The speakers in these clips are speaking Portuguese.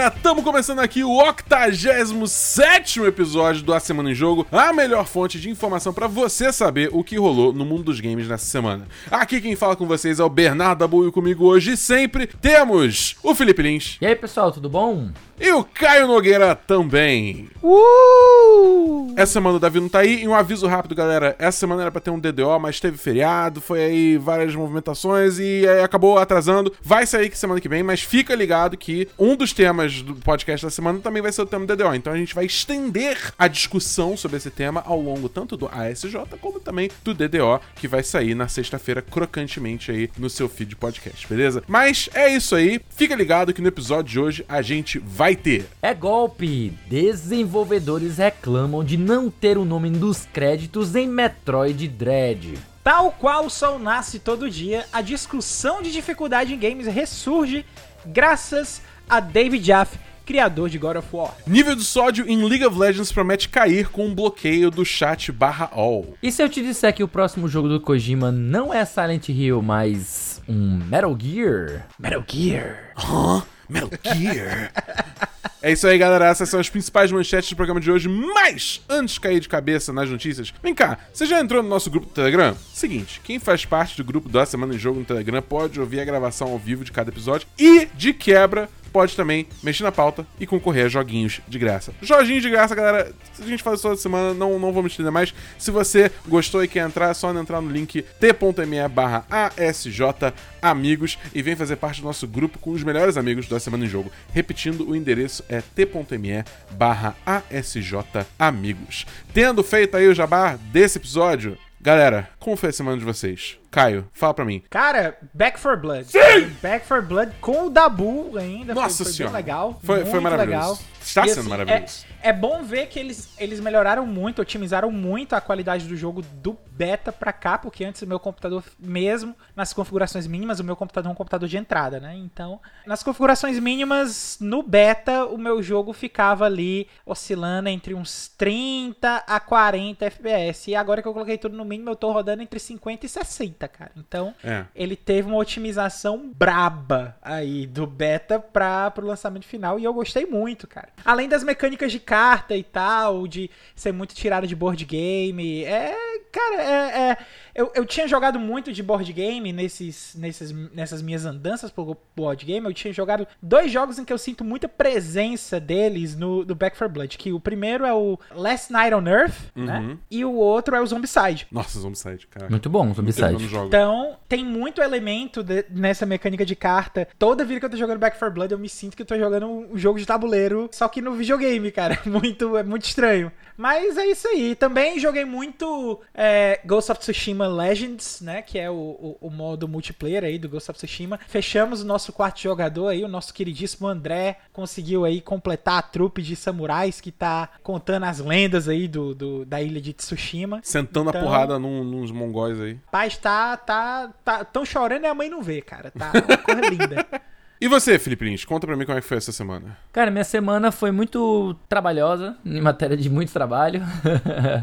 Fala galera, estamos começando aqui o 87 episódio do A Semana em Jogo, a melhor fonte de informação para você saber o que rolou no mundo dos games nessa semana. Aqui quem fala com vocês é o Bernardo Abu e comigo hoje sempre temos o Felipe Lins. E aí pessoal, tudo bom? E o Caio Nogueira também. Uh! Essa semana o Davi não tá aí. E um aviso rápido, galera. Essa semana era pra ter um DDO, mas teve feriado, foi aí várias movimentações e aí acabou atrasando. Vai sair que semana que vem, mas fica ligado que um dos temas do podcast da semana também vai ser o tema do DDO. Então a gente vai estender a discussão sobre esse tema ao longo tanto do ASJ como também do DDO, que vai sair na sexta-feira crocantemente aí no seu feed de podcast, beleza? Mas é isso aí. Fica ligado que no episódio de hoje a gente vai ter. É golpe! Desenvolvedores reclamam de não ter o nome dos créditos em Metroid Dread. Tal qual o sol nasce todo dia, a discussão de dificuldade em games ressurge graças a David Jaffe, criador de God of War. Nível de sódio em League of Legends promete cair com um bloqueio do chat barra all. E se eu te disser que o próximo jogo do Kojima não é Silent Hill, mas um Metal Gear? Metal Gear. Hã? Metal Gear? É isso aí, galera. Essas são as principais manchetes do programa de hoje. Mas, antes de cair de cabeça nas notícias, vem cá, você já entrou no nosso grupo do Telegram? Seguinte, quem faz parte do grupo da Semana em Jogo no Telegram pode ouvir a gravação ao vivo de cada episódio e, de quebra, pode também mexer na pauta e concorrer a joguinhos de graça. Joguinhos de graça, galera. A gente faz isso toda semana, não, não vou me estender mais. Se você gostou e quer entrar, é só entrar no link t.me barra amigos e vem fazer parte do nosso grupo com os melhores amigos da Semana em Jogo. Repetindo, o endereço é t.me barra amigos. Tendo feito aí o jabá desse episódio, galera, como foi a semana de vocês? Caio, fala pra mim. Cara, Back for Blood. Sim! Back for Blood com o Dabu ainda. Nossa foi, foi senhora. bem legal. Foi, foi maravilhoso. Legal. Está E, sendo assim, maravilhoso. É, é bom ver que eles, eles melhoraram muito, otimizaram muito a qualidade do jogo do beta pra cá, porque antes o meu computador, mesmo nas configurações mínimas, o meu computador é um computador de entrada, né? Então, nas configurações mínimas, no beta, o meu jogo ficava ali oscilando entre uns 30 a 40 FPS. E agora que eu coloquei tudo no mínimo, eu tô rodando entre 50 e 60, cara. Então, É. ele teve uma otimização braba aí do beta para pro lançamento final e eu gostei muito, cara. Além das mecânicas de carta e tal, de ser muito tirado de board game, é, cara, é, é- eu, eu tinha jogado muito de board game nesses, nesses, nessas minhas andanças por board game, eu tinha jogado dois jogos em que eu sinto muita presença deles no, no Back 4 Blood, que o primeiro é o Last Night on Earth, né? Uhum. E o outro é o Zombicide. Nossa, Zombicide, caraca. Muito bom, Zombicide. Então, tem muito elemento de- nessa mecânica de carta. Toda vida que eu tô jogando Back 4 Blood, eu me sinto que eu tô jogando um jogo de tabuleiro, só que no videogame, cara. Muito, é muito estranho. Mas é isso aí. Também joguei muito é, Ghost of Tsushima Legends, né? Que é o, o- o modo multiplayer aí do Ghost of Tsushima. Fechamos o nosso quarto jogador aí, o nosso queridíssimo André conseguiu aí completar a trupe de samurais que tá contando as lendas aí do, do- da ilha de Tsushima. Sentando Então- a porrada num, nos mongóis aí. Paz tá, tá, tá, tão chorando e a mãe não vê, cara. Tá uma coisa linda. E você, Felipe Lins, conta pra mim como é que foi essa semana. Cara, minha semana foi muito trabalhosa, em matéria de muito trabalho.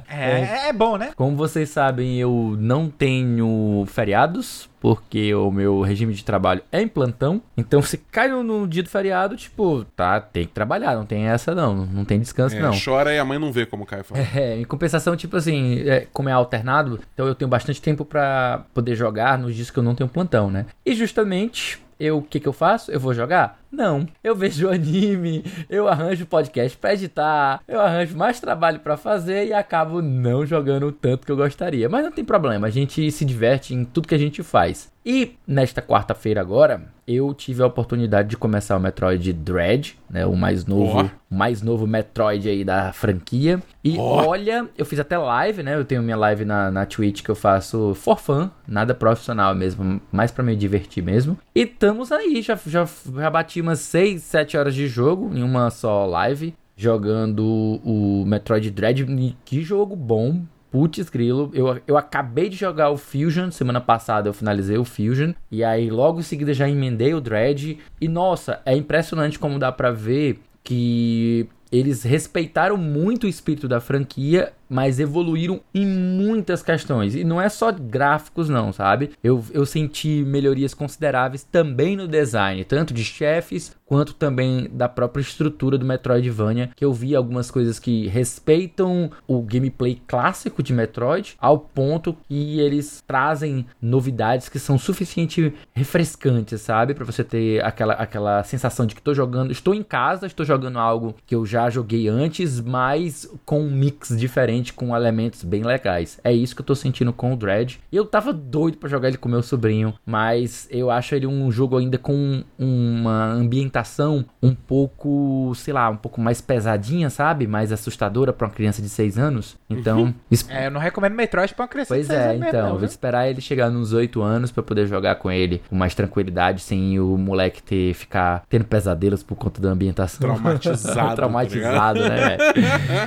É, é, bom, né? Como vocês sabem, eu não tenho feriados, porque o meu regime de trabalho é em plantão. Então, se cai no, no dia do feriado, tipo, tá, tem que trabalhar, não tem essa não, não tem descanso É, não. chora e a mãe não vê como cai fala. É, em compensação, tipo assim, é, como é alternado, então eu tenho bastante tempo pra poder jogar nos dias que eu não tenho plantão, né? E justamente, eu, o que que eu faço? Eu vou jogar? Não. Eu vejo anime, eu arranjo podcast pra editar, eu arranjo mais trabalho pra fazer e acabo não jogando o tanto que eu gostaria. Mas não tem problema, a gente se diverte em tudo que a gente faz. E nesta quarta-feira agora, eu tive a oportunidade de começar o Metroid Dread, né, o mais novo, Ó. o mais novo Metroid aí da franquia. E Ó. olha, eu fiz até live, né? Eu tenho minha live na, na Twitch que eu faço for fun, nada profissional mesmo, mais pra me divertir mesmo. E estamos aí, já, já, já bati umas 6, 7 horas de jogo em uma só live, jogando o Metroid Dread. Que jogo bom, Putz, grilo, eu, eu acabei de jogar o Fusion, semana passada eu finalizei o Fusion, e aí logo em seguida já emendei o Dread, e nossa, é impressionante como dá pra ver que eles respeitaram muito o espírito da franquia, mas evoluíram em muitas questões. E não é só gráficos, não, sabe? Eu, eu senti melhorias consideráveis também no design, tanto de chefes quanto também da própria estrutura do Metroidvania, que eu vi algumas coisas que respeitam o gameplay clássico de Metroid, ao ponto que eles trazem novidades que são suficientemente refrescantes, sabe? Para você ter aquela, aquela sensação de que estou jogando, estou em casa, estou jogando algo que eu já joguei antes, mas com um mix diferente, com elementos bem legais. É isso que eu tô sentindo com o Dread. E eu tava doido para jogar ele com meu sobrinho, mas eu acho ele um jogo ainda com uma ambientação um pouco, sei lá, um pouco mais pesadinha, sabe? Mais assustadora para uma criança de 6 anos. Então, é, eu não recomendo Metroid pra uma criança pois de 6 é, anos. então, não, vou viu? esperar ele chegar nos 8 anos para poder jogar com ele com mais tranquilidade, sem o moleque ter ficar tendo pesadelos por conta da ambientação. Traumatizado, Traumatizado, tá né?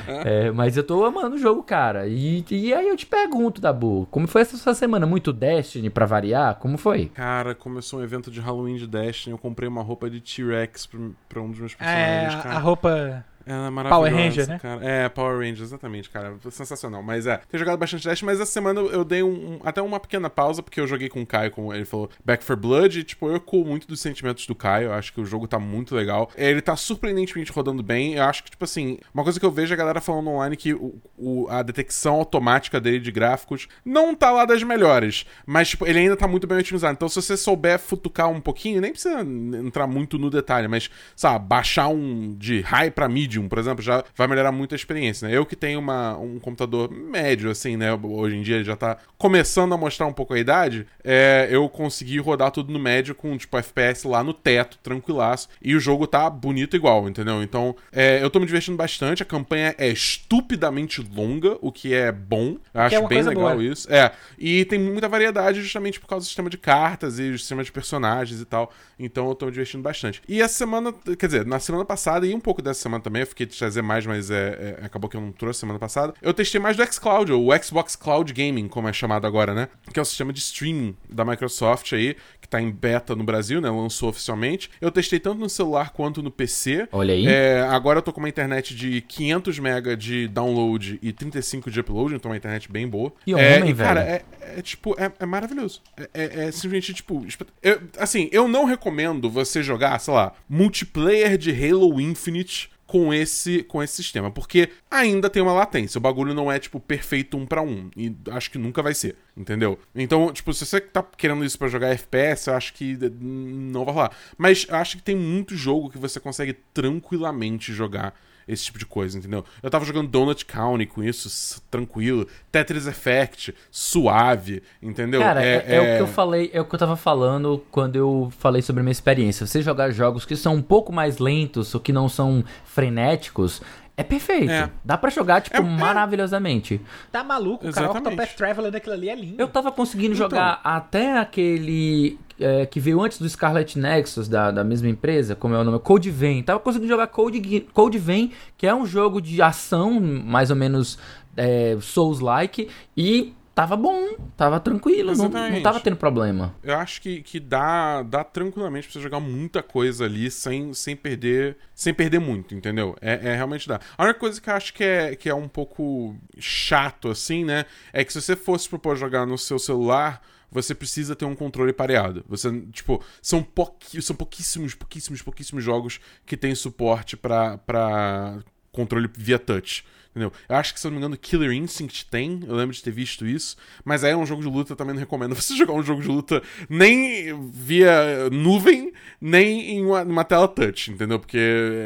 É, mas eu tô amando o jogo, cara. E, e aí eu te pergunto, Dabu, como foi essa sua semana? Muito Destiny pra variar? Como foi? Cara, começou um evento de Halloween de Destiny, eu comprei uma roupa de T-Rex pra, pra um dos meus É, personagens, cara. a roupa. Ela é maravilhosa, Power Ranger, né? cara. É, Power Ranger, exatamente, cara. Sensacional. Mas é, tenho jogado bastante Dash, mas essa semana eu dei um, até uma pequena pausa, porque eu joguei com o Caio, como ele falou, Back for Blood, e, tipo, eu eco muito dos sentimentos do Caio. Eu acho que o jogo tá muito legal. Ele tá surpreendentemente rodando bem. Eu acho que, tipo assim, uma coisa que eu vejo é a galera falando online que o, o- a detecção automática dele de gráficos não tá lá das melhores. Mas, tipo, ele ainda tá muito bem otimizado. Então, se você souber futucar um pouquinho, nem precisa entrar muito no detalhe, mas, sabe, baixar um de high pra medium, por exemplo, já vai melhorar muito a experiência, né? Eu que tenho uma, um computador médio, assim, né? Hoje em dia já tá começando a mostrar um pouco a idade. É, eu consegui rodar tudo no médio com, tipo, FPS lá no teto, tranquilaço. E o jogo tá bonito igual, entendeu? Então, é, eu tô me divertindo bastante. A campanha é estupidamente longa, o que é bom. Eu acho é bem legal boa. isso. É, e tem muita variedade justamente por causa do sistema de cartas e o sistema de personagens e tal. Então eu tô me divertindo bastante. E essa semana, quer dizer, na semana passada e um pouco dessa semana também, eu fiquei de trazer mais, mas é, é, acabou que eu não trouxe semana passada. Eu testei mais do xCloud, ou o Xbox Cloud Gaming, como é chamado agora, né? Que é o sistema de streaming da Microsoft aí, que tá em beta no Brasil, né? Lançou oficialmente. Eu testei tanto no celular quanto no PC. Olha aí. É, agora eu tô com uma internet de 500 MB de download e 35 de upload, então uma internet bem boa. É, homem, e, cara, velho. é, é, tipo, é, é maravilhoso. É, é- é simplesmente, tipo. eu- assim, eu não recomendo você jogar, sei lá, multiplayer de Halo Infinite com esse, com esse sistema, porque ainda tem uma latência. O bagulho não é, tipo, perfeito um pra um. E acho que nunca vai ser, entendeu? Então, tipo, se você tá querendo isso pra jogar FPS, eu acho que não vai rolar. Mas eu acho que tem muito jogo que você consegue tranquilamente jogar esse tipo de coisa, entendeu? Eu tava jogando Donut County com isso, tranquilo. Tetris Effect, suave, entendeu? Cara, é, é o que eu falei, é o que eu tava falando quando eu falei sobre a minha experiência. Você jogar jogos que são um pouco mais lentos ou que não são frenéticos, é perfeito. É. Dá pra jogar, tipo, É- é. maravilhosamente. Tá maluco, cara. O Exatamente. Octopath Traveler daquilo ali é lindo. Eu tava conseguindo Então. jogar até aquele é, que veio antes do Scarlet Nexus, da, da mesma empresa, como é o nome? Code Vein. Tava conseguindo jogar Code, Code Vein, que é um jogo de ação, mais ou menos é, Souls-like, e tava bom, tava tranquilo, não, não tava tendo problema. Eu acho que, que dá, dá tranquilamente pra você jogar muita coisa ali sem, sem perder sem perder muito, entendeu? É, é realmente dá. A única coisa que eu acho que é, que é um pouco chato, assim, né? É que se você fosse propor jogar no seu celular, você precisa ter um controle pareado. Você, tipo, são, pouqui, são pouquíssimos, pouquíssimos, pouquíssimos jogos que tem suporte pra controle via touch. Entendeu? Eu acho que, se eu não me engano, Killer Instinct tem. Eu lembro de ter visto isso. Mas aí é um jogo de luta, eu também não recomendo você jogar um jogo de luta nem via nuvem, nem em uma, numa tela touch, entendeu? Porque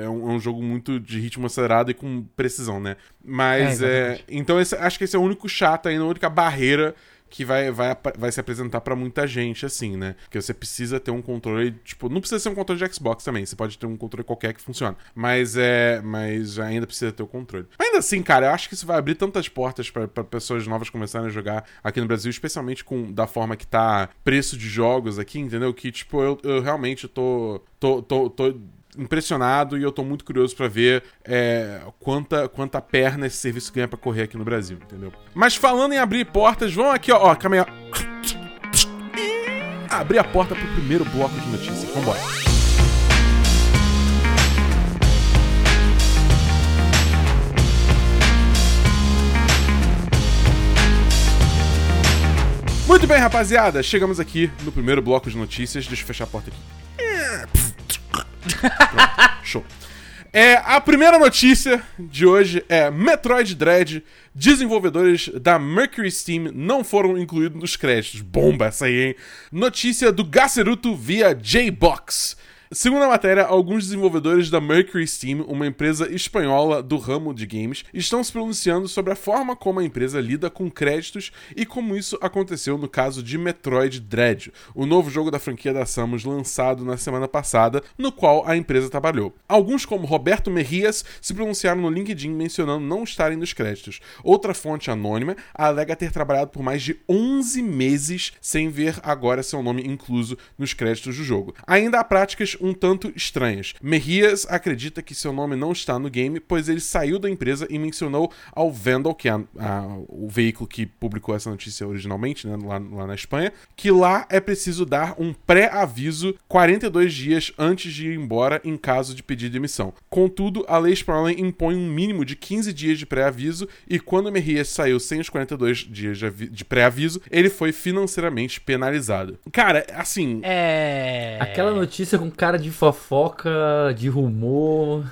é um, é um jogo muito de ritmo acelerado e com precisão, né? Mas É, é. então, esse- acho que esse é o único chato aí, a única barreira que vai, vai, vai se apresentar pra muita gente, assim, né? Porque você precisa ter um controle, tipo, não precisa ser um controle de Xbox também, você pode ter um controle qualquer que funcione. Mas é. Mas ainda precisa ter o controle. Mas ainda assim, cara, eu acho que isso vai abrir tantas portas pra pessoas novas começarem a jogar aqui no Brasil, especialmente com da forma que tá preço de jogos aqui, entendeu? Que, tipo, eu, eu realmente tô. tô, tô, tô impressionado e eu tô muito curioso para ver é, quanta, quanta perna esse serviço ganha para correr aqui no Brasil, entendeu? Mas falando em abrir portas, vão aqui, ó, ó. Abrir a porta pro primeiro bloco de notícias. Vambora. Muito bem, rapaziada, chegamos aqui no primeiro bloco de notícias. Deixa eu fechar a porta aqui. Show. É, a primeira notícia de hoje é Metroid Dread, desenvolvedores da Mercury Steam não foram incluídos nos créditos. Bomba essa aí, hein? Notícia do Gaceruto via J-Box. Segundo a matéria, alguns desenvolvedores da Mercury Steam, uma empresa espanhola do ramo de games, estão se pronunciando sobre a forma como a empresa lida com créditos e como isso aconteceu no caso de Metroid Dread, o novo jogo da franquia da Samus lançado na semana passada, no qual a empresa trabalhou. Alguns, como Roberto Merrias, se pronunciaram no LinkedIn mencionando não estarem nos créditos. Outra fonte anônima alega ter trabalhado por mais de 11 meses sem ver agora seu nome incluso nos créditos do jogo. Ainda há práticas um tanto estranhas. Merrias acredita que seu nome não está no game, pois ele saiu da empresa e mencionou ao Vandal, que é a, a, o veículo que publicou essa notícia originalmente, né, lá, lá na Espanha, que lá é preciso dar um pré-aviso 42 dias antes de ir embora em caso de pedir demissão. Contudo, a lei espanhola impõe um mínimo de 15 dias de pré-aviso e quando Merrias saiu sem os 42 dias de, de pré-aviso, ele foi financeiramente penalizado. Cara, assim. É. Aquela notícia com cara de fofoca, de rumor.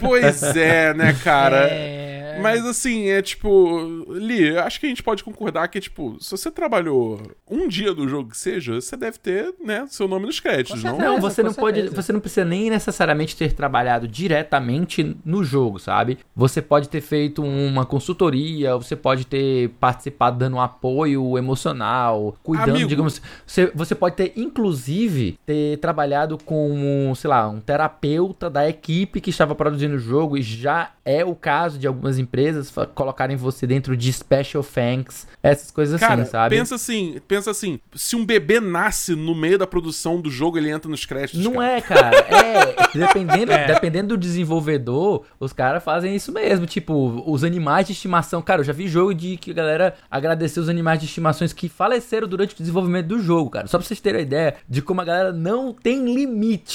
Pois é, né, cara? É. Mas assim, é tipo. Li, acho que a gente pode concordar que, tipo, se você trabalhou um dia do jogo que seja, você deve ter, né, seu nome nos créditos, não? Não, você não pode, certeza. você não precisa nem necessariamente ter trabalhado diretamente no jogo, sabe? Você pode ter feito uma consultoria, você pode ter participado dando um apoio emocional, cuidando, Amigo. digamos, você, você pode ter inclusive ter trabalhado com, sei lá, um terapeuta da equipe que estava produzindo o jogo e já é o caso de algumas empresas colocarem você dentro de special thanks, essas coisas Cara, assim, sabe? pensa assim, pensa assim, se um bebê nasce no meio da produção do jogo, ele entra nos créditos. Não cara. é, cara. É, dependendo, É. dependendo do desenvolvedor, os caras fazem isso mesmo. Tipo, os animais de estimação. Cara, eu já vi jogo de que a galera agradeceu os animais de estimações que faleceram durante o desenvolvimento do jogo, cara. Só pra vocês terem a ideia de como a galera não tem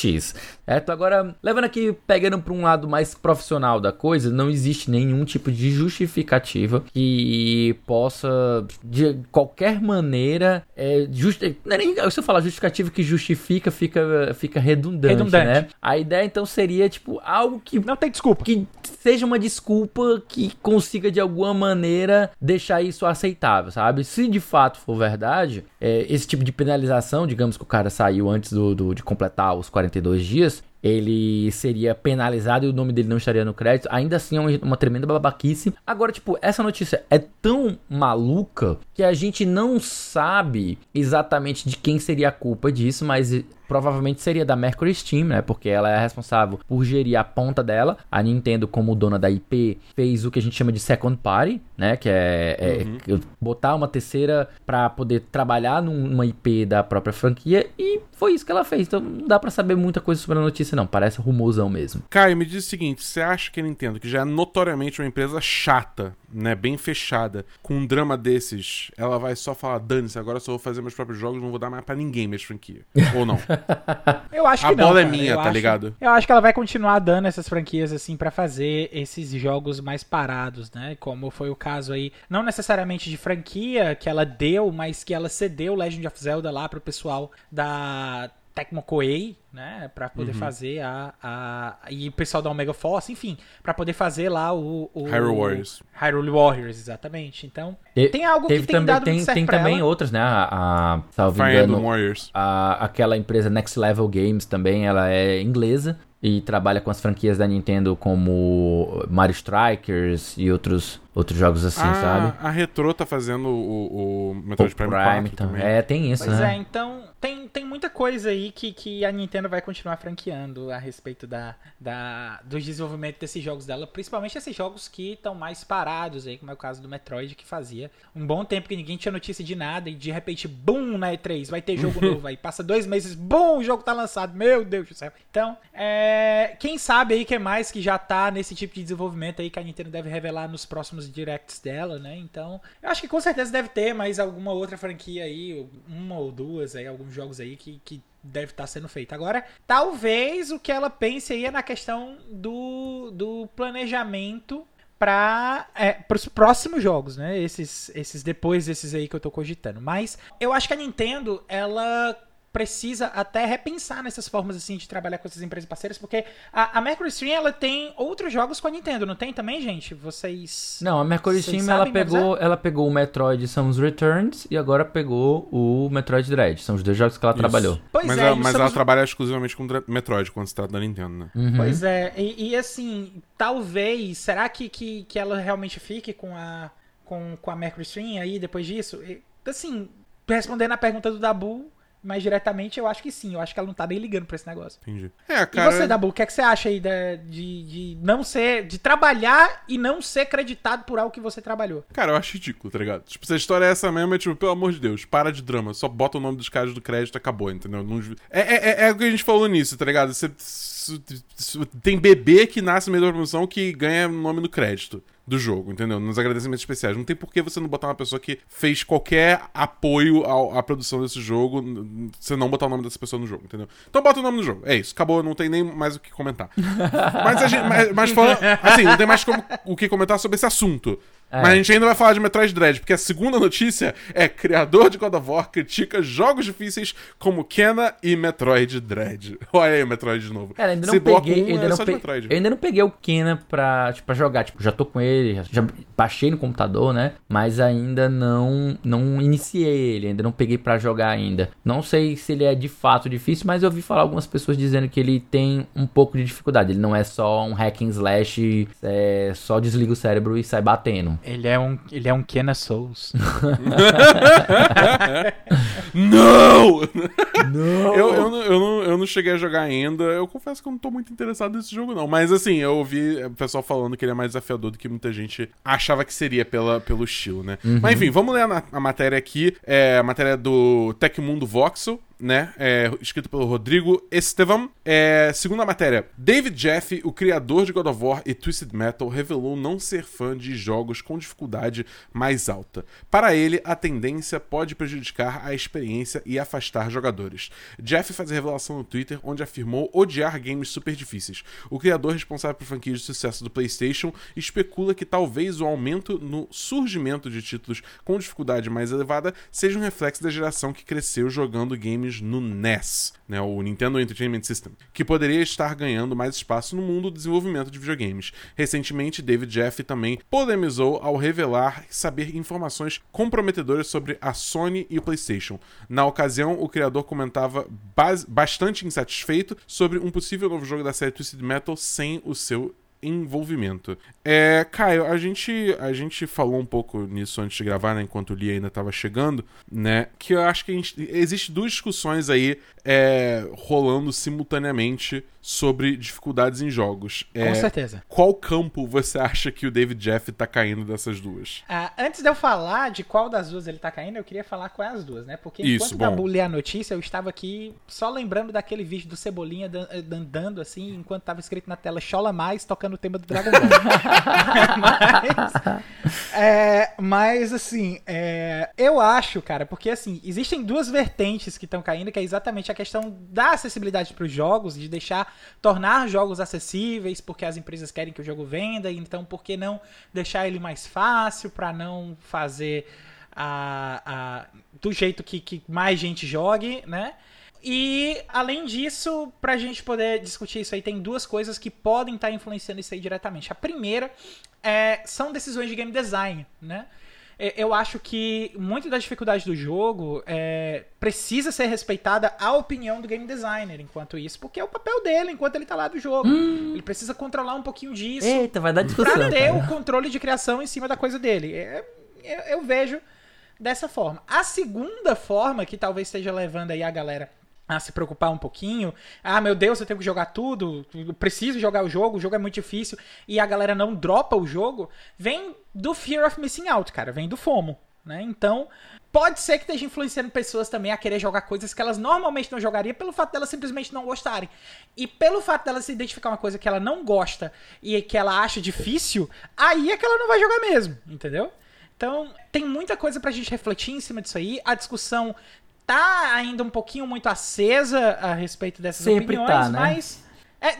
limites. Certo? Agora, levando aqui, pegando pra um lado mais profissional da coisa, não existe nenhum tipo de justificativa que possa, de qualquer maneira, é, justi não é nem, se eu falar justificativa que justifica, fica, fica redundante, Redundante. né? A ideia então seria, tipo, algo que Não tem desculpa. que seja uma desculpa que consiga de alguma maneira deixar isso aceitável, sabe? Se de fato for verdade, é, esse tipo de penalização, digamos que o cara saiu antes do, do- de completar os 42 dias, ele seria penalizado e o nome dele não estaria no crédito. Ainda assim é uma, uma tremenda babaquice. Agora, tipo, essa notícia é tão maluca que a gente não sabe exatamente de quem seria a culpa disso, mas provavelmente seria da Mercury Steam, né? Porque ela é responsável por gerir a ponta dela. A Nintendo, como dona da IP, fez o que a gente chama de second party, né? Que é, é Uhum. botar uma terceira pra poder trabalhar numa IP da própria franquia e foi isso que ela fez. Então não dá pra saber muita coisa sobre a notícia, não. Parece rumorzão mesmo. Caio, me diz o seguinte: você acha que a Nintendo, que já é notoriamente uma empresa chata, né, bem fechada, com um drama desses, ela vai só falar, dane-se, agora eu só vou fazer meus próprios jogos, não vou dar mais pra ninguém minhas franquias? Ou não? Eu acho A que não. bola é minha, Eu tá acho- ligado? Eu acho que ela vai continuar dando essas franquias assim pra fazer esses jogos mais parados, né? Como foi o caso aí, não necessariamente de franquia que ela deu, mas que ela cedeu Legend of Zelda lá pro pessoal da Tecmo Koei, né, Pra poder Uhum. fazer a, a e o pessoal da Omega Force, enfim, pra poder fazer lá o, o Hyrule Warriors. Hyrule Warriors, exatamente. Então, Te- tem algo Teve que tem também, dado tem, muito certo tem pra também ela. outras, né? A, a salvo Fire engano, Emblem Warriors. a- aquela empresa Next Level Games também, ela é inglesa e trabalha com as franquias da Nintendo como Mario Strikers e outros, outros jogos assim, a, sabe? a Retro tá fazendo o, o Metroid O Prime, Prime 4 também. também. É, tem isso, Pois né? é, então tem, tem muita coisa aí que, que a Nintendo vai continuar franqueando a respeito da, da, do desenvolvimento desses jogos dela, principalmente esses jogos que estão mais parados aí, como é o caso do Metroid, que fazia um bom tempo que ninguém tinha notícia de nada e de repente, bum, na E3, vai ter jogo novo aí, passa dois meses, bum, o jogo tá lançado, meu Deus do céu. Então, é, quem sabe aí que é mais que já tá nesse tipo de desenvolvimento aí que a Nintendo deve revelar nos próximos directs dela, né? Então, eu acho que com certeza deve ter mais alguma outra franquia aí, uma ou duas aí, alguns jogos aí que, que deve estar sendo feito. Agora, talvez o que ela pense aí é na questão do, do planejamento para é, os próximos jogos, né? Esses, esses depois desses aí que eu tô cogitando. Mas eu acho que a Nintendo, ela precisa até repensar nessas formas assim de trabalhar com essas empresas parceiras, porque a, a Mercury Stream ela tem outros jogos com a Nintendo, não tem também, gente? Vocês Não, a Mercury Stream ela pegou, ela pegou o Metroid Samus Returns e agora pegou o Metroid Dread. São os dois jogos que ela Isso. trabalhou. Pois mas é, ela, mas Samus- ela trabalha exclusivamente com Metroid quando se trata da Nintendo, né? Uhum. Pois é, e, e assim, talvez, será que, que, que ela realmente fique com a, com, com a Mercury Stream aí depois disso? E, assim, respondendo a pergunta do Dabu mais diretamente, eu acho que sim. Eu acho que ela não tá nem ligando pra esse negócio. Entendi. É, cara. E você, Dabu, o que, é que você acha aí da- de, de não ser. de trabalhar e não ser creditado por algo que você trabalhou? Cara, eu acho ridículo, tá ligado? Tipo, se a história é essa mesmo, é tipo, pelo amor de Deus, para de drama. Só bota o nome dos caras do crédito e acabou, entendeu? Não é, é, é, é o que a gente falou nisso, tá ligado? Você, tem bebê que nasce no meio da promoção que ganha nome no crédito do jogo, entendeu? Nos agradecimentos especiais. Não tem por que você não botar uma pessoa que fez qualquer apoio ao- à produção desse jogo, você não botar o nome dessa pessoa no jogo, entendeu? Então bota o nome no jogo. É isso, acabou, não tem nem mais o que comentar. mas, a gente, mas, mas falando, assim, não tem mais como, o que comentar sobre esse assunto. É. Mas a gente ainda vai falar de Metroid Dread, porque a segunda notícia é criador de God of War critica jogos difíceis como Kena e Metroid Dread. Olha aí o Metroid de novo. Cara, ainda não peguei, ainda é não pe- eu ainda não peguei o Kena pra, tipo, pra jogar, tipo, já tô com ele, já, baixei no computador, né? Mas ainda não não iniciei ele, ainda não peguei pra jogar ainda. Não sei se ele é de fato difícil, mas eu ouvi falar algumas pessoas dizendo que ele tem um pouco de dificuldade. Ele não é só um hack and slash, é, só desliga o cérebro e sai batendo. Ele é um, ele é um Kena Souls. Não! Não! Eu, eu, não, eu, não, eu não cheguei a jogar ainda. Eu confesso que eu não tô muito interessado nesse jogo, não. Mas assim, eu ouvi o pessoal falando que ele é mais desafiador do que muita gente achava que seria pela, pelo estilo, né? Mas enfim, vamos ler a, a matéria aqui. É a matéria do Tecmundo Voxel. Né? É, escrito pelo Rodrigo Estevam. É, segundo a matéria, David Jeff, o criador de God of War e Twisted Metal, revelou não ser fã de jogos com dificuldade mais alta. Para ele, a tendência pode prejudicar a experiência e afastar jogadores. Jeff faz a revelação no Twitter, onde afirmou odiar games super difíceis. O criador responsável por franquias de sucesso do PlayStation especula que talvez o aumento no surgimento de títulos com dificuldade mais elevada seja um reflexo da geração que cresceu jogando games no NES, né, o Nintendo Entertainment System, que poderia estar ganhando mais espaço no mundo do desenvolvimento de videogames. Recentemente, David Jeff também polemizou ao revelar saber informações comprometedoras sobre a Sony e o PlayStation. Na ocasião, o criador comentava bas- bastante insatisfeito sobre um possível novo jogo da série Twisted Metal sem o seu envolvimento. É, Caio, a gente, a gente falou um pouco nisso antes de gravar, né, enquanto o Lee ainda estava chegando, né, que eu acho que gente, existe duas discussões aí é, rolando simultaneamente sobre dificuldades em jogos. É, Com certeza. Qual campo você acha que o David Jeff tá caindo dessas duas? Ah, antes de eu falar de qual das duas ele tá caindo, eu queria falar qual é as duas, né? Porque Isso, enquanto. Dabu lê a notícia, eu estava aqui só lembrando daquele vídeo do Cebolinha eh, andando assim, enquanto tava escrito na tela Chola Mais, tocando o tema do Dragon Ball. mas, é, mas, assim, é, eu acho, cara, porque assim, existem duas vertentes que estão caindo, que é exatamente a questão da acessibilidade para os jogos, de deixar, tornar jogos acessíveis, porque as empresas querem que o jogo venda, então por que não deixar ele mais fácil para não fazer a, a- do jeito que, que mais gente jogue, né? E, além disso, pra gente poder discutir isso aí, tem duas coisas que podem estar influenciando isso aí diretamente. A primeira é, são decisões de game design, né? É, Eu acho que muito da dificuldade do jogo é, precisa ser respeitada a opinião do game designer enquanto isso, porque é o papel dele enquanto ele tá lá do jogo. Ele precisa controlar um pouquinho disso Eita, vai dar discussão. pra ter cara. o controle de criação em cima da coisa dele. É, eu, eu vejo dessa forma. A segunda forma que talvez esteja levando aí a galera a se preocupar um pouquinho, ah, meu Deus, eu tenho que jogar tudo, eu preciso jogar o jogo, o jogo é muito difícil, e a galera não dropa o jogo, vem do fear of missing out, cara, vem do FOMO, né? Então, pode ser que esteja influenciando pessoas também a querer jogar coisas que elas normalmente não jogariam pelo fato delas simplesmente não gostarem. E pelo fato delas se identificar uma coisa que ela não gosta e que ela acha difícil, aí é que ela não vai jogar mesmo, entendeu? Então, tem muita coisa pra gente refletir em cima disso aí. A discussão tá ainda um pouquinho muito acesa a respeito dessas Sempre opiniões, tá, né? mas É,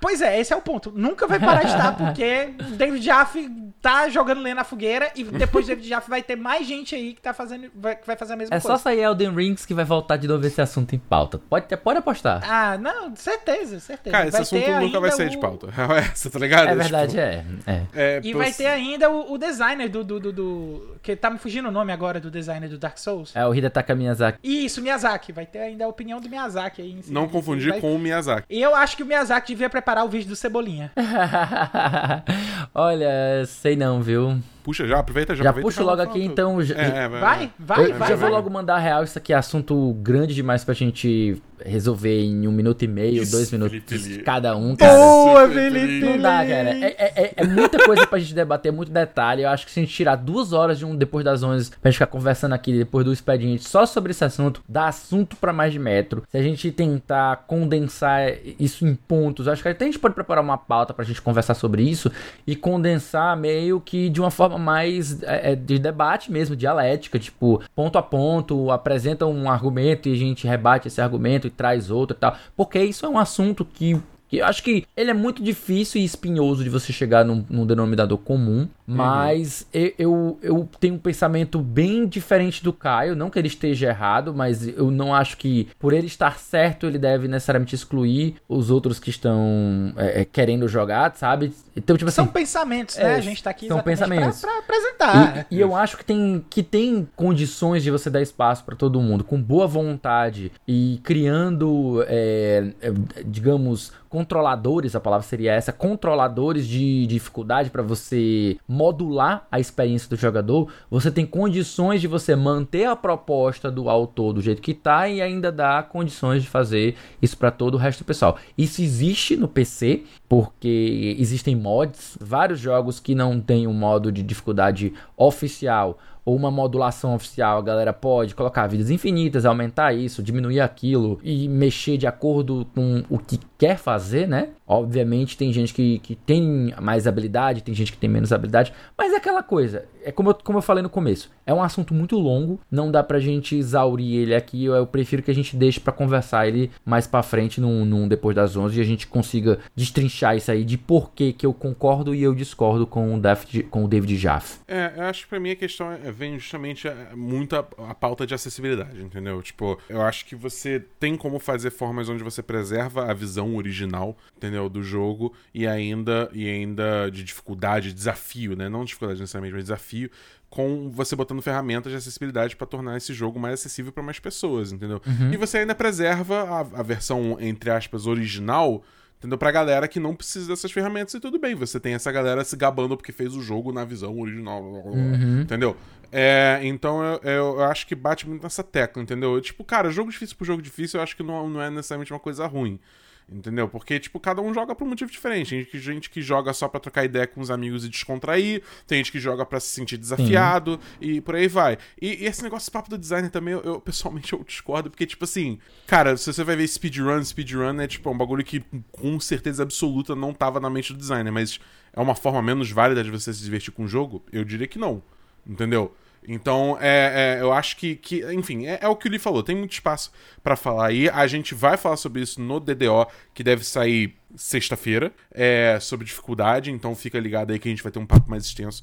pois é, esse é o ponto. Nunca vai parar de estar, porque o David Jaffe tá jogando lenha na fogueira e depois do David Jaffe vai ter mais gente aí que tá fazendo. Vai, que vai fazer a mesma É coisa. só sair Elden Rings que vai voltar de novo esse assunto em pauta. Pode, pode apostar. Ah, não, certeza, certeza. Cara, esse Vai assunto nunca vai sair de o- pauta. É essa, tá ligado? É verdade, Tipo, é. é. é, E vai ter ainda o, o designer do, do, do, do- Que tá me fugindo o nome agora do designer do Dark Souls. É o Hidetaka Miyazaki. Isso, Miyazaki. Vai ter ainda a opinião do Miyazaki aí. em cima Não confundir Vai- com o Miyazaki. E eu acho que o Miyazaki devia preparar o vídeo do Cebolinha. Olha, sei não, viu? Puxa já, aproveita já. Já aproveita puxo fala- logo aqui, tudo. então. já- É, é, Vai, vai, eu vai. já vai. vou logo mandar a real, isso aqui é assunto grande demais pra gente resolver em um minuto e meio, Isso, dois minutos Felipe cada um, cara. Boa, Felipe! Não dá, cara. É, é- é- é muita coisa pra gente debater, muito detalhe. Eu acho que se a gente tirar duas horas de um depois das 11 pra gente ficar conversando aqui depois do expediente só sobre esse assunto, dá assunto pra mais de metro. Se a gente tentar condensar isso em pontos, acho que até a gente pode preparar uma pauta pra gente conversar sobre isso e condensar meio que de uma forma mais é, é, de debate mesmo, dialética, tipo, ponto a ponto, apresenta um argumento e a gente rebate esse argumento e traz outro e tal. Porque isso é um assunto que que Eu acho que ele é muito difícil e espinhoso de você chegar num, num denominador comum, mas eu, eu, eu tenho um pensamento bem diferente do Caio. Não que ele esteja errado, mas eu não acho que por ele estar certo ele deve necessariamente excluir os outros que estão é, é, querendo jogar, sabe? Então, tipo assim. São pensamentos, né? É, a gente tá aqui são pensamentos. Pra, pra apresentar. E, e eu acho que tem, que tem condições de você dar espaço pra todo mundo, com boa vontade e criando, é, é, digamos, controladores a palavra seria essa controladores de dificuldade pra você modular a experiência do jogador. Você tem condições de você manter a proposta do autor do jeito que tá e ainda dar condições de fazer isso pra todo o resto do pessoal. Isso existe no PC, porque existem mods, vários jogos que não tem um modo de dificuldade oficial ou uma modulação oficial, a galera pode colocar vidas infinitas, aumentar isso, diminuir aquilo e mexer de acordo com o que quer fazer, né? Obviamente tem gente que, que tem mais habilidade, tem gente que tem menos habilidade, mas é aquela coisa, é como eu, como eu falei no começo, é um assunto muito longo, não dá pra gente exaurir ele aqui, eu, eu prefiro que a gente deixe pra conversar ele mais pra frente, num, num depois das 11, e a gente consiga destrinchar isso aí de por que eu concordo e eu discordo com o, David, com o David Jaffe. É, eu acho que pra mim a questão é, vem justamente é, muito a, a pauta de acessibilidade, entendeu? Tipo, eu acho que você tem como fazer formas onde você preserva a visão original, entendeu? Do jogo e ainda, e ainda de dificuldade, desafio, né? Não dificuldade necessariamente, mas desafio com você botando ferramentas de acessibilidade pra tornar esse jogo mais acessível pra mais pessoas, entendeu? E você ainda preserva a, a versão, entre aspas, original, entendeu? Pra galera que não precisa dessas ferramentas e tudo bem. Você tem essa galera se gabando porque fez o jogo na visão original, blá, entendeu? É, então eu, eu, acho que bate muito nessa tecla, entendeu? Eu, tipo, cara, jogo difícil por jogo difícil eu acho que não, não é necessariamente uma coisa ruim. Entendeu? Porque, tipo, cada um joga por um motivo diferente. Tem gente que, joga só pra trocar ideia com os amigos e descontrair. Tem gente que joga pra se sentir desafiado. E por aí vai. E, e esse negócio, papo do designer também, eu, eu, pessoalmente eu discordo. Porque, tipo assim, cara, se você vai ver speedrun, speedrun é tipo um bagulho que com certeza absoluta não tava na mente do designer. Mas é uma forma menos válida de você se divertir com o jogo? Eu diria que não. Entendeu? Então, é, é, eu acho que, que enfim, é, é o que o Lee falou. Tem muito espaço pra falar aí. A gente vai falar sobre isso no DDO, que deve sair sexta-feira, é, sobre dificuldade. Então, fica ligado aí que a gente vai ter um papo mais extenso.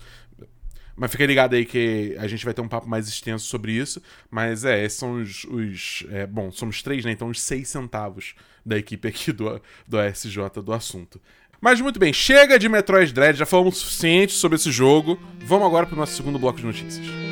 Mas fica ligado aí que a gente vai ter um papo mais extenso sobre isso. Mas é, esses são os. os é, bom, somos três, né? Então, os seis centavos da equipe aqui do, do ASJ do assunto. Mas muito bem, chega de Metroid Dread, já falamos o suficiente sobre esse jogo. Vamos agora pro nosso segundo bloco de notícias.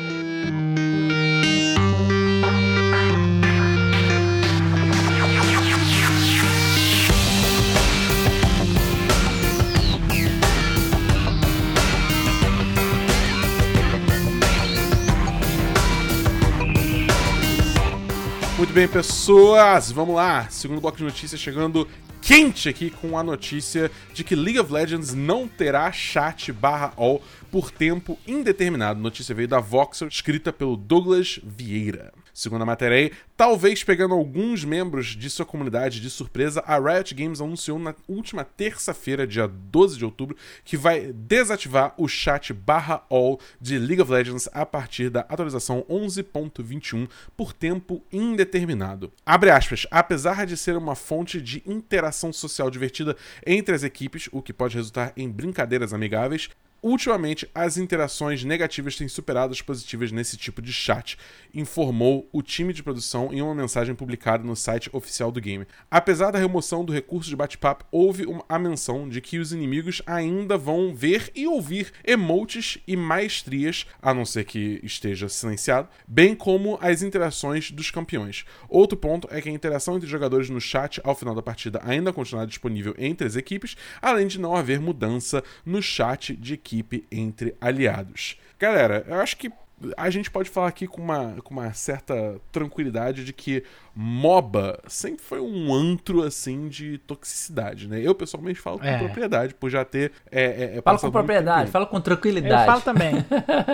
Muito bem, pessoas, vamos lá. Segundo bloco de notícias chegando quente aqui com a notícia de que League of Legends não terá chat barra all por tempo indeterminado. Notícia veio da Voxel, escrita pelo Douglas Vieira. Segundo a matéria aí, talvez pegando alguns membros de sua comunidade de surpresa, a Riot Games anunciou na última terça-feira, dia 12 de outubro, que vai desativar o chat barra all de League of Legends a partir da atualização 11.21 por tempo indeterminado. Abre aspas, apesar de ser uma fonte de interação social divertida entre as equipes, o que pode resultar em brincadeiras amigáveis, Ultimamente, as interações negativas têm superado as positivas nesse tipo de chat, informou o time de produção em uma mensagem publicada no site oficial do game. Apesar da remoção do recurso de bate-papo, houve a menção de que os inimigos ainda vão ver e ouvir emotes e maestrias, a não ser que esteja silenciado, bem como as interações dos campeões. Outro ponto é que a interação entre jogadores no chat ao final da partida ainda continuará disponível entre as equipes, além de não haver mudança no chat de equipe entre aliados. Galera, eu acho que a gente pode falar aqui com uma, com uma certa tranquilidade de que MOBA sempre foi um antro, assim, de toxicidade, né? Eu, pessoalmente, falo com É. propriedade, por já ter... É, é, é Fala com propriedade, tempo. fala com Eu tranquilidade. falo também.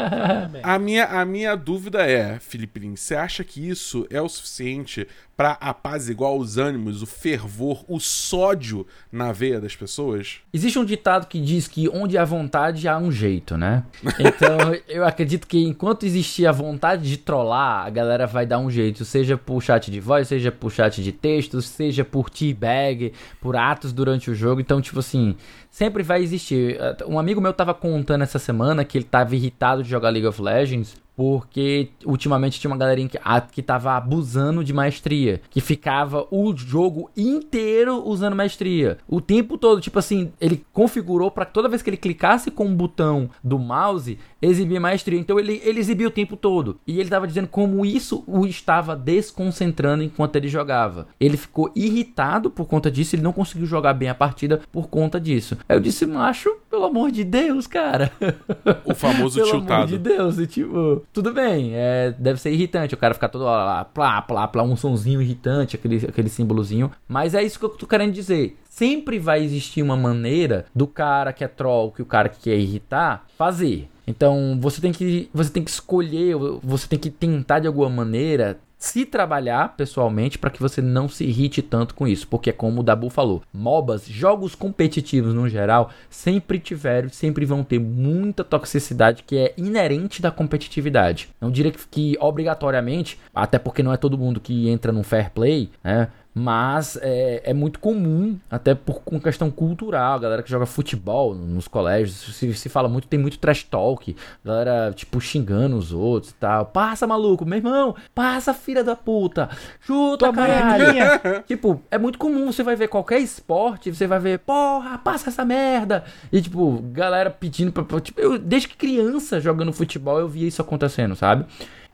A minha, a minha dúvida é, Felipe Lins, você acha que isso é o suficiente pra apaziguar os ânimos, o fervor, o sódio na veia das pessoas? Existe um ditado que diz que onde há vontade há um jeito, né? Então eu acredito que enquanto existir a vontade de trollar, a galera vai dar um jeito, seja por chat de voz, seja por chat de texto, seja por teabag, por atos durante o jogo. Então, tipo assim, sempre vai existir. Um amigo meu tava contando essa semana que ele tava irritado de jogar League of Legends porque ultimamente tinha uma galerinha que, a- que tava abusando de maestria, que ficava o jogo inteiro usando maestria, o tempo todo, tipo assim, ele configurou pra toda vez que ele clicasse com o botão do mouse, exibir maestria, então ele, ele exibia o tempo todo, e ele tava dizendo como isso o estava desconcentrando enquanto ele jogava. Ele ficou irritado por conta disso, ele não conseguiu jogar bem a partida por conta disso. Aí eu disse, macho, pelo amor de Deus, cara. O famoso Pelo amor tiltado. de Deus, e tipo, tudo bem, é, deve ser irritante o cara ficar toda hora lá, plá, plá, plá, um sonzinho irritante, aquele, aquele símbolozinho, mas é isso que eu tô querendo dizer. Sempre vai existir uma maneira do cara que é troll, que o cara que quer irritar, fazer. Então, você tem que você tem que escolher, você tem que tentar de alguma maneira se trabalhar pessoalmente para que você não se irrite tanto com isso, porque como o Dabu falou, MOBAs, jogos competitivos no geral, sempre tiveram, sempre vão ter muita toxicidade que é inerente da competitividade. Não diria que, que obrigatoriamente, até porque não é todo mundo que entra num fair play, né? Mas é, é muito comum, até por com questão cultural, a galera que joga futebol nos colégios, se, se fala muito, tem muito trash talk, galera, tipo, xingando os outros e tal. Passa, maluco, meu irmão, passa, filha da puta, chuta, Tua é caralho. Tipo, é muito comum, você vai ver qualquer esporte, você vai ver, porra, passa essa merda. E, tipo, galera pedindo pra. pra- Tipo, eu, desde que criança jogando futebol, eu via isso acontecendo, sabe?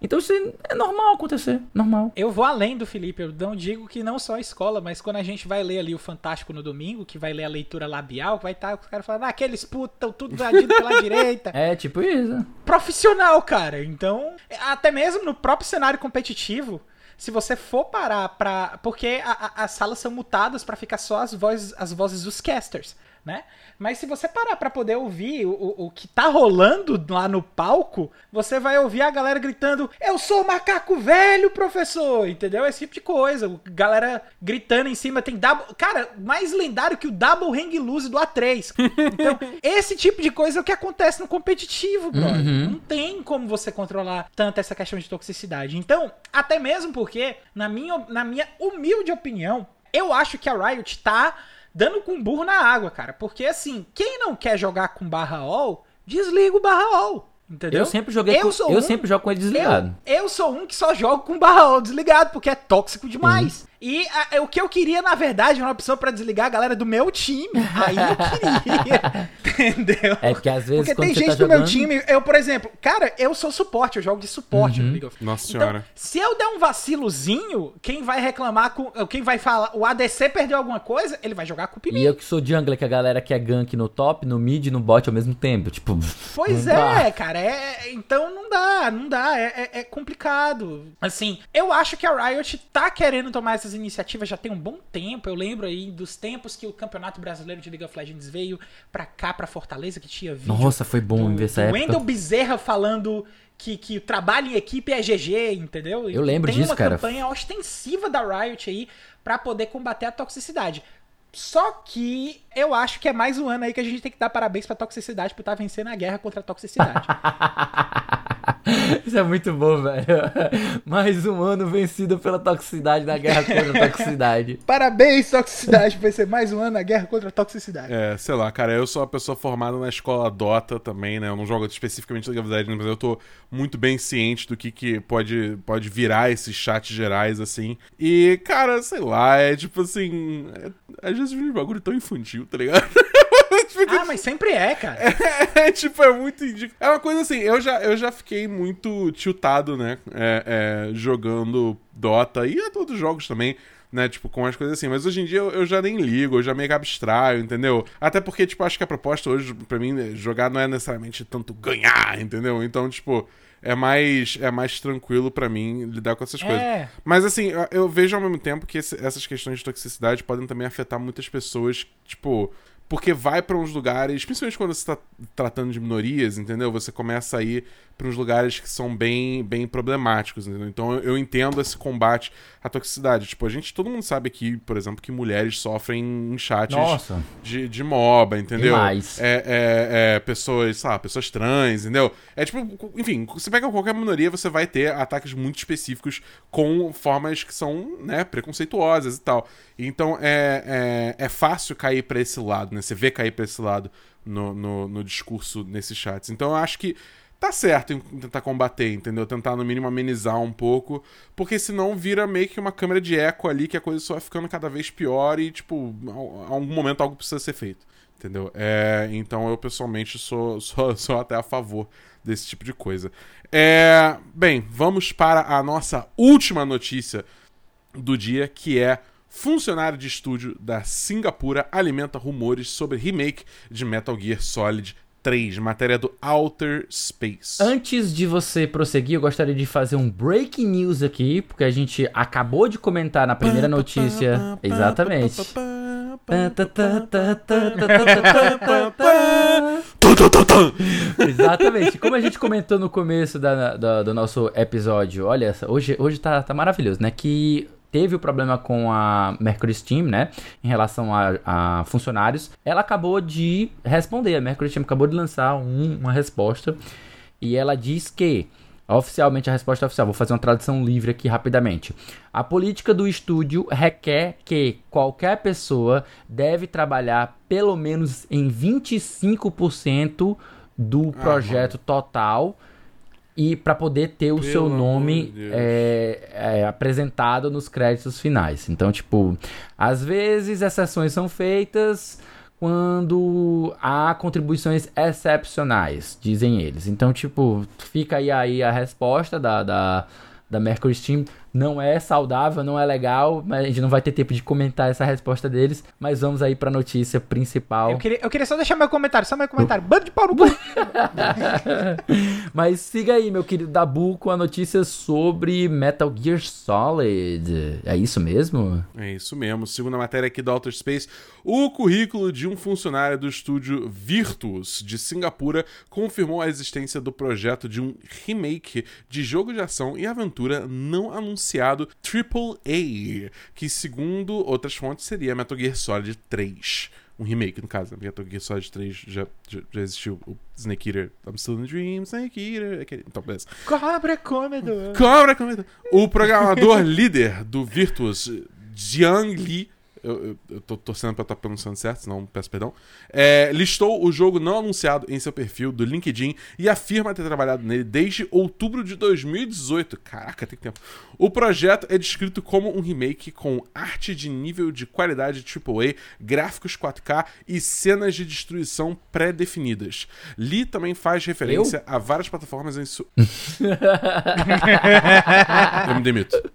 Então isso é normal acontecer, normal. Eu vou além do Felipe, eu não digo que não só a escola, mas quando a gente vai ler ali o Fantástico no domingo, que vai ler a leitura labial, vai estar os caras falando, ah, aqueles putos estão tudo invadido pela direita. É tipo isso. Profissional, cara. Então, até mesmo no próprio cenário competitivo, se você for parar pra. Porque a- a- as salas são mutadas pra ficar só as vozes, as vozes dos casters, né? Mas se você parar pra poder ouvir o, o, que tá rolando lá no palco, você vai ouvir a galera gritando: Eu sou macaco velho, professor! Entendeu? Esse tipo de coisa. Galera gritando em cima. Tem double. Cara, mais lendário que o Double Hang Loose do A3. Então, esse tipo de coisa é o que acontece no competitivo, brother. Uhum. Não tem como você controlar tanto essa questão de toxicidade. Então, até mesmo porque, na minha, na minha humilde opinião, eu acho que a Riot tá dando com burro na água, cara. Porque, assim, quem não quer jogar com barra all, desliga o barra all. Entendeu? Eu sempre joguei Eu com, eu um- sempre jogo com ele desligado. Eu, eu sou um que só jogo com barra all desligado, porque é tóxico demais. E a- o que eu queria, na verdade, era uma opção pra desligar a galera do meu time. Aí eu queria. Entendeu? É porque às vezes Porque tem gente tá do meu time, eu, por exemplo, cara, eu sou suporte, eu jogo de suporte no League of Nossa Então, senhora. se eu der um vacilozinho, quem vai reclamar com. Quem vai falar, o ADC perdeu alguma coisa, ele vai jogar em mim. E eu que sou jungler, que a galera quer gank no top, no mid e no bot ao mesmo tempo. Tipo, Pois é, dá. cara, é, então não dá, não dá, é, é- é complicado. Assim, eu acho que a Riot tá querendo tomar essas essas iniciativas já tem um bom tempo. Eu lembro aí dos tempos que o Campeonato Brasileiro de League of Legends veio pra cá, pra Fortaleza, que tinha vídeo. Nossa, foi bom do, ver essa do época. Wendel Bezerra falando que, que o trabalho em equipe é GG, entendeu? Eu lembro tem disso, uma cara. campanha ostensiva da Riot aí pra poder combater a toxicidade. Só que eu acho que é mais um ano aí que a gente tem que dar parabéns pra toxicidade por estar vencendo a guerra contra a toxicidade. Isso é muito bom, velho. Mais um ano vencido pela toxicidade na guerra contra a toxicidade. parabéns, toxicidade, por ser mais um ano na guerra contra a toxicidade. É, sei lá, cara, eu sou uma pessoa formada na escola Dota também, né? Eu não jogo especificamente League of Legends, mas eu tô muito bem ciente do que, que pode, pode virar esses chats gerais, assim. E, cara, sei lá, é tipo assim. é- às vezes um bagulho tão infantil, tá ligado? Ah, mas sempre é, cara. É, tipo, é muito ridículo. É uma coisa assim, eu já, eu já fiquei muito tiltado, né? É, é, jogando Dota e a todos os jogos também. Né, tipo, com as coisas assim. Mas hoje em dia eu, eu já nem ligo, eu já meio que abstraio, entendeu? Até porque, tipo, acho que a proposta hoje, pra mim, jogar não é necessariamente tanto ganhar, entendeu? Então, tipo, é mais, é mais tranquilo pra mim lidar com essas coisas. É. Mas assim, eu- eu vejo ao mesmo tempo que esse- essas questões de toxicidade podem também afetar muitas pessoas, tipo, porque vai pra uns lugares, principalmente quando você tá tratando de minorias, entendeu? Você começa a ir pra uns lugares que são bem, bem problemáticos, entendeu? Então eu, eu entendo esse combate à toxicidade. Tipo, a gente, todo mundo sabe aqui, por exemplo, que mulheres sofrem em chats Nossa. de, de MOBA, entendeu? Demais. É, é, é, pessoas, sei lá, pessoas trans, entendeu? É tipo, enfim, você pega qualquer minoria, você vai ter ataques muito específicos com formas que são, né, preconceituosas e tal. Então é, é, é fácil cair pra esse lado, né? Você vê cair pra esse lado no, no, no discurso nesses chats. Então eu acho que tá certo em tentar combater, entendeu? Tentar, no mínimo, amenizar um pouco, porque senão vira meio que uma câmera de eco ali, que a coisa só vai ficando cada vez pior e, tipo, a algum momento algo precisa ser feito, entendeu? É, então eu, pessoalmente, sou, sou, sou até a favor desse tipo de coisa. É, bem, vamos para a nossa última notícia do dia, que é funcionário de estúdio da Singapura alimenta rumores sobre remake de Metal Gear Solid 3, matéria do Outer Space. Antes de você prosseguir, eu gostaria de fazer um breaking news aqui, porque a gente acabou de comentar na primeira notícia. Exatamente. Exatamente. Como a gente comentou no começo da, da- do nosso episódio, olha, essa- hoje, hoje tá, tá maravilhoso, né? Que teve o problema com a Mercury Steam, né? Em relação a, a funcionários. Ela acabou de responder. A Mercury Steam acabou de lançar um- uma resposta. E ela diz que. Oficialmente a resposta é oficial, vou fazer uma tradução livre aqui rapidamente. A política do estúdio requer que qualquer pessoa deve trabalhar pelo menos em 25% do projeto total e para poder ter o Pelo seu nome é, é, apresentado nos créditos finais. Então, tipo, às vezes exceções são feitas quando há contribuições excepcionais, dizem eles. Então, tipo, fica aí, aí a resposta da, da, da Mercury Steam. Não é saudável, não é legal, mas a gente não vai ter tempo de comentar essa resposta deles. Mas vamos aí pra notícia principal. Eu queria, eu queria só deixar meu comentário, só meu comentário. Bando de pau no cu. Mas siga aí, meu querido Dabu, com a notícia sobre Metal Gear Solid. É isso mesmo? É isso mesmo. Segundo a matéria aqui do Outer Space, o currículo de um funcionário do estúdio Virtus de Singapura confirmou a existência do projeto de um remake de jogo de ação e aventura não anunciado AAA, que segundo outras fontes seria Metal Gear Solid 3. Um remake, no caso, né? Metal Gear Solid 3 já, já, já existiu. O Snake Eater, I'm still in the dream, Snake Eater. aquele- Então, beleza. Cobra comedor. Cobra, comenta. O programador líder do Virtus, Jiang Li, eu, eu, eu tô torcendo pra estar pronunciando certo, senão peço perdão, é, listou o jogo não anunciado em seu perfil do LinkedIn e afirma ter trabalhado nele desde outubro de 2018. Caraca, tem tempo. O projeto é descrito como um remake com arte de nível de qualidade AAA, gráficos 4K e cenas de destruição pré-definidas. Lee também faz referência a várias plataformas em sua. Eu me demito.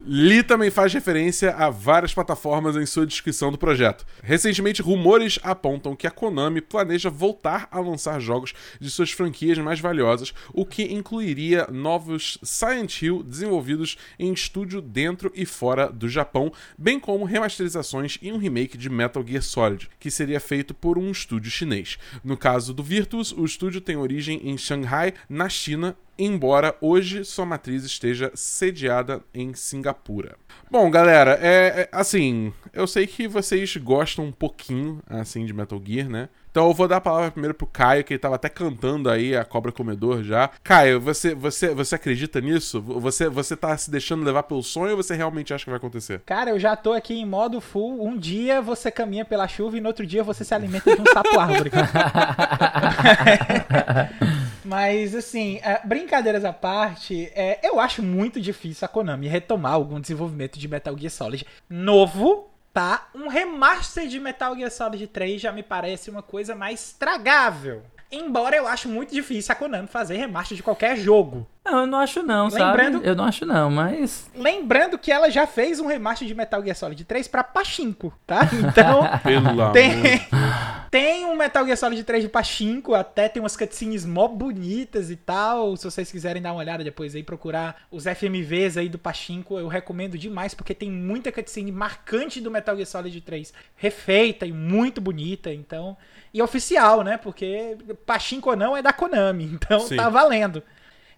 Lee também faz referência a várias plataformas em sua descrição do projeto. Recentemente, rumores apontam que a Konami planeja voltar a lançar jogos de suas franquias mais valiosas, o que incluiria novos Silent Hill desenvolvidos em estúdio dentro e fora do Japão, bem como remasterizações e um remake de Metal Gear Solid, que seria feito por um estúdio chinês. No caso do Virtus, o estúdio tem origem em Shanghai, na China, embora hoje sua matriz esteja sediada em Singapura. Bom, galera, é, é, assim, eu sei que vocês gostam um pouquinho assim de Metal Gear, né? Então eu vou dar a palavra primeiro pro Caio, que ele tava até cantando aí a Cobra Comedor já. Caio, você você você acredita nisso? Você você tá se deixando levar pelo sonho ou você realmente acha que vai acontecer? Cara, eu já tô aqui em modo full. Um dia você caminha pela chuva e no outro dia você se alimenta de um sapo árvore. Mas, assim, é, brincadeiras à parte, é, eu acho muito difícil a Konami retomar algum desenvolvimento de Metal Gear Solid novo, tá? Um remaster de Metal Gear Solid 3 já me parece uma coisa mais tragável. Embora eu acho muito difícil a Konami fazer remaster de qualquer jogo. Não, eu não acho não, Lembrando- sabe? Eu não acho não, mas... Lembrando que ela já fez um remaster de Metal Gear Solid 3 pra Pachinko, tá? Então, Pelo amor. Tem, um Metal Gear Solid 3 de Pachinko, até tem umas cutscenes mó bonitas e tal. Se vocês quiserem dar uma olhada depois aí, procurar os FMVs aí do Pachinko, eu recomendo demais, porque tem muita cutscene marcante do Metal Gear Solid 3 refeita e muito bonita, então... E oficial, né? Porque Pachinko não é da Konami, então Sim. tá valendo.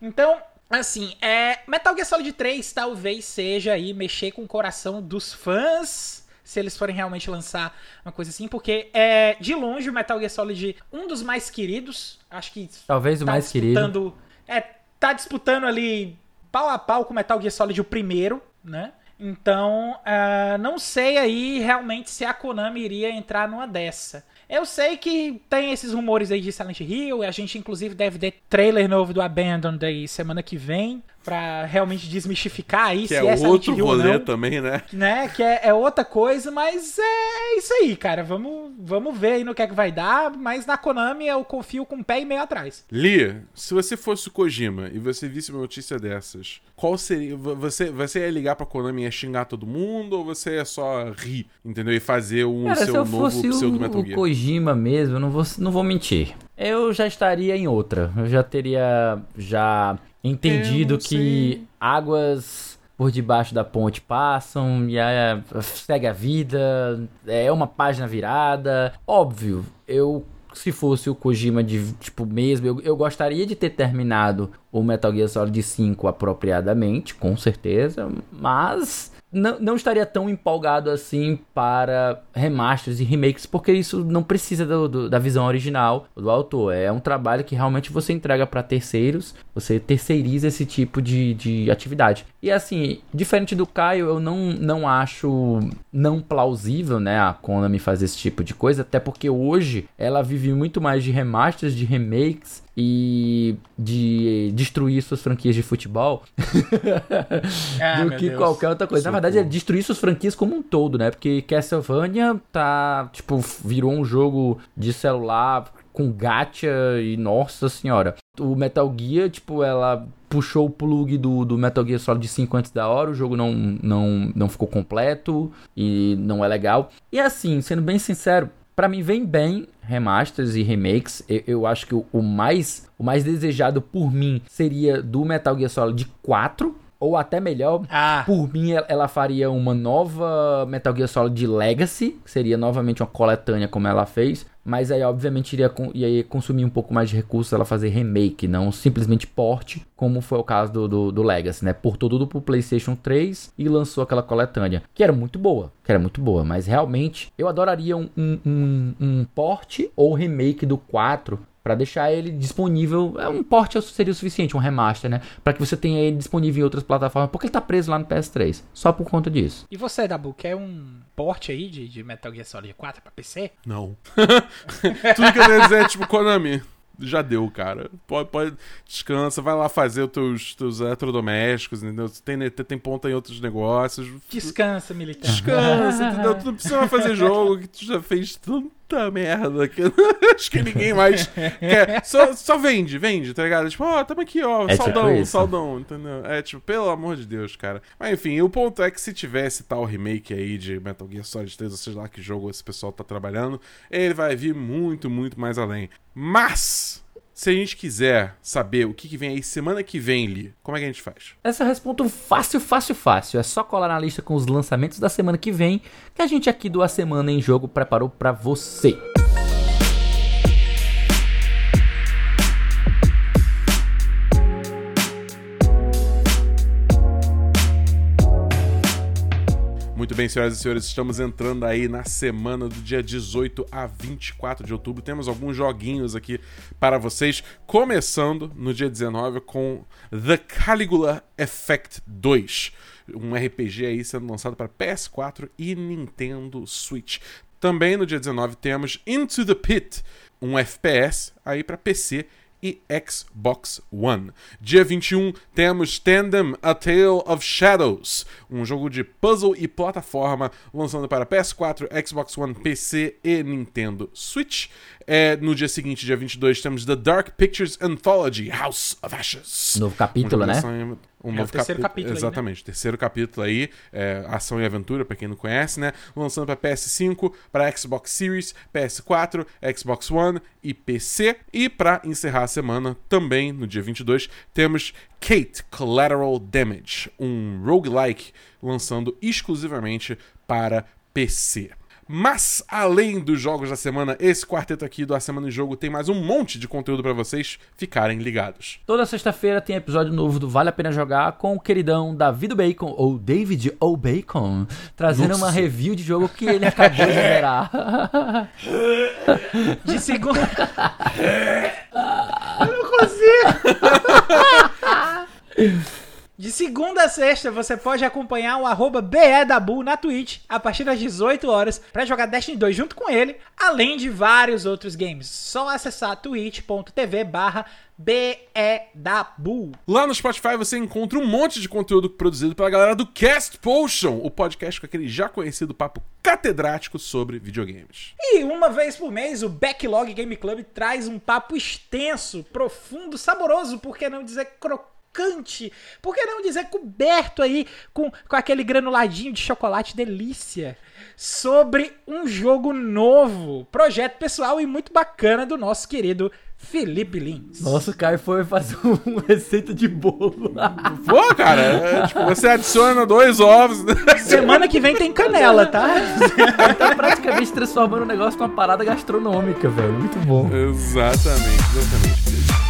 Então, assim, é, Metal Gear Solid 3 talvez seja aí mexer com o coração dos fãs, se eles forem realmente lançar uma coisa assim, porque é de longe o Metal Gear Solid um dos mais queridos, acho que Talvez o tá mais querido. é, tá disputando ali pau a pau com o Metal Gear Solid o primeiro, né? Então, ah, não sei aí realmente se a Konami iria entrar numa dessa. Eu sei que tem esses rumores aí de Silent Hill, a gente inclusive deve ter trailer novo do Abandoned aí semana que vem, pra realmente desmistificar aí Que se é é outro rolê não também, né? né? Que é, é outra coisa, mas é isso aí, cara. Vamos, vamos ver aí no que é que vai dar. Mas na Konami eu confio com um pé e meio atrás. Lee, se você fosse o Kojima e você visse uma notícia dessas, qual seria. vo- Você, você ia ligar pra Konami e ia xingar todo mundo ou você ia só rir, entendeu? E fazer um Cara, se seu eu novo fosse pseudo Metal o, o Gear? Kojima mesmo, não vou, não vou mentir. Eu já estaria em outra. Eu já teria já entendido que águas por debaixo da ponte passam e aí segue a vida, é uma página virada. Óbvio, eu se fosse o Kojima de tipo mesmo, eu, eu gostaria de ter terminado o Metal Gear Solid 5 apropriadamente, com certeza, mas não, não estaria tão empolgado assim para remasters e remakes, porque isso não precisa do- do- da visão original do autor. É um trabalho que realmente você entrega para terceiros, você terceiriza esse tipo de, de atividade. E assim, diferente do Caio, eu não, não acho não plausível, né, a Konami fazer esse tipo de coisa, até porque hoje ela vive muito mais de remasters, de remakes e de destruir suas franquias de futebol Ah, do que Deus. qualquer outra coisa. Na verdade, é destruir suas franquias como um todo, né? Porque Castlevania tá, tipo, virou um jogo de celular com gacha e nossa senhora. O Metal Gear, tipo, ela puxou o plug do, do Metal Gear Solid 5 antes da hora, o jogo não, não, não ficou completo e não é legal. E assim, sendo bem sincero, Pra mim vem bem remasters e remakes. Eu, eu acho que o, o mais o mais desejado por mim seria do Metal Gear Solid 4 ou até melhor. Ah, Por mim, ela- faria uma nova Metal Gear Solid Legacy, que seria novamente uma coletânea como ela fez. Mas aí, obviamente, iria, con- ia consumir um pouco mais de recursos ela fazer remake, não simplesmente porte, como foi o caso do, do, do Legacy, né? Portou tudo pro PlayStation 3 e lançou aquela coletânea, que era muito boa, que era muito boa. Mas realmente, eu adoraria um, um, um, um porte ou remake do 4 Pra deixar ele disponível. É um porte seria o suficiente, um remaster, né? Pra que você tenha ele disponível em outras plataformas. Porque ele tá preso lá no PS3. Só por conta disso. e você, Dabu, quer um porte aí de, de Metal Gear Solid 4 pra PC? Não. Tudo que eu ia dizer é tipo, Konami, já deu, cara. Pode, pode descansa, vai lá fazer os teus, teus eletrodomésticos, entendeu? Tem, tem, tem ponta em outros negócios. Descansa, militar. Descansa, entendeu? Tu não precisa fazer jogo que tu já fez tan- puta merda. Que... Acho que ninguém mais quer. Só, só vende, vende, tá ligado? Tipo, ó, tamo aqui, ó, É tipo saldão, isso. saldão, entendeu? É tipo, pelo amor de Deus, cara. Mas enfim, o ponto é que se tivesse tal remake aí de Metal Gear Solid 3, ou seja lá que jogo esse pessoal tá trabalhando, ele vai vir muito, muito mais além. Mas. Se a gente quiser saber o que, vem aí semana que vem, Li, como é que a gente faz? Essa eu respondo fácil, fácil, fácil. É só colar na lista com os lançamentos da semana que vem, que a gente aqui do A Semana em Jogo preparou pra você. Muito bem, senhoras e senhores, estamos entrando aí na semana do dia 18 a 24 de outubro. Temos alguns joguinhos aqui para vocês, começando no dia 19 com The Caligula Effect 2, um RPG aí sendo lançado para PS4 e Nintendo Switch. Também no dia 19 temos Into the Pit, um FPS aí para PC e Xbox One. Dia 21 temos Tandem A Tale of Shadows, um jogo de puzzle e plataforma lançando para PS4, Xbox One, PC e Nintendo Switch. É, no dia seguinte, dia 22, temos The Dark Pictures Anthology House of Ashes. Novo capítulo, Um né? Um É novo o terceiro capi- capítulo aí, né? Exatamente, terceiro capítulo aí, é, ação e aventura, pra quem não conhece, né? Lançando pra PS5, pra Xbox Series, PS4, Xbox One e PC. E pra encerrar a semana, também no dia 22, temos Kate Collateral Damage, um roguelike lançando exclusivamente para PC. Mas, além dos jogos da semana, esse quarteto aqui do A Semana em Jogo tem mais um monte de conteúdo pra vocês ficarem ligados. Toda sexta-feira tem episódio novo do Vale a Pena Jogar com o queridão David Bacon, ou David O. Bacon, trazendo Nossa. uma review de jogo que ele acabou de zerar. De segunda. Eu não consigo. De segunda a sexta, você pode acompanhar o arroba BEDabu na Twitch a partir das 18 horas para jogar Destiny 2 junto com ele, além de vários outros games. Só acessar twitch.tv barra BEDabu. Lá no Spotify você encontra um monte de conteúdo produzido pela galera do Cast Potion, o podcast com aquele já conhecido papo catedrático sobre videogames. E uma vez por mês, o Backlog Game Club traz um papo extenso, profundo, saboroso, por que não dizer crocante, por que não dizer coberto aí com, com aquele granuladinho de chocolate delícia, sobre um jogo novo, projeto pessoal e muito bacana do nosso querido Felipe Lins. Nossa, o Caio foi fazer uma receita de bolo. Pô, cara, é, tipo, você adiciona dois ovos. Semana que vem tem canela, tá? tá praticamente transformando o negócio numa parada gastronômica, velho. Muito bom. exatamente, exatamente.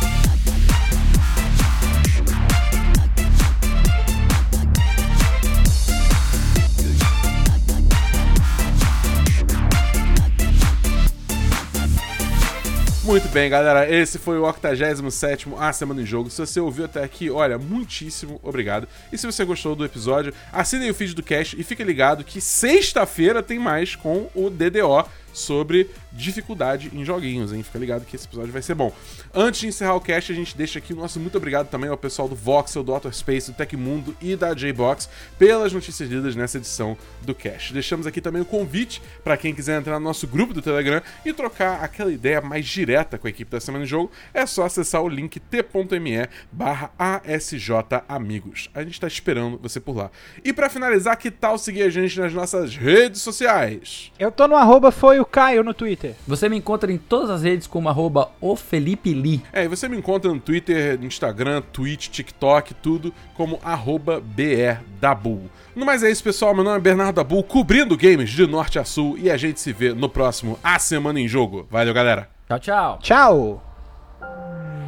Muito bem, galera. Esse foi o 87 A Semana em Jogo. Se você ouviu até aqui, olha, muitíssimo obrigado. E se você gostou do episódio, assine o feed do Cash e fique ligado que sexta-feira tem mais com o DDO sobre dificuldade em joguinhos, hein? Fica ligado que esse episódio vai ser bom. Antes de encerrar o cast, a gente deixa aqui o nosso muito obrigado também ao pessoal do Voxel, do Outer Space, do Tecmundo e da J-Box pelas notícias lidas nessa edição do cast. Deixamos aqui também o convite para quem quiser entrar no nosso grupo do Telegram e trocar aquela ideia mais direta com a equipe da Semana em Jogo, é só acessar o link t.me barra ASJamigos. A gente está esperando você por lá. E para finalizar, que tal seguir a gente nas nossas redes sociais? Eu tô no arroba foi o Caio no Twitter. Você me encontra em todas as redes como arroba o Felipe Lee. É, e você me encontra no Twitter, Instagram, Twitch, TikTok, tudo como arroba BRDabu. No mais é isso, pessoal. Meu nome é Bernardo Dabu, cobrindo games de norte a sul. E a gente se vê no próximo A Semana em Jogo. Valeu, galera! Tchau, tchau. Tchau!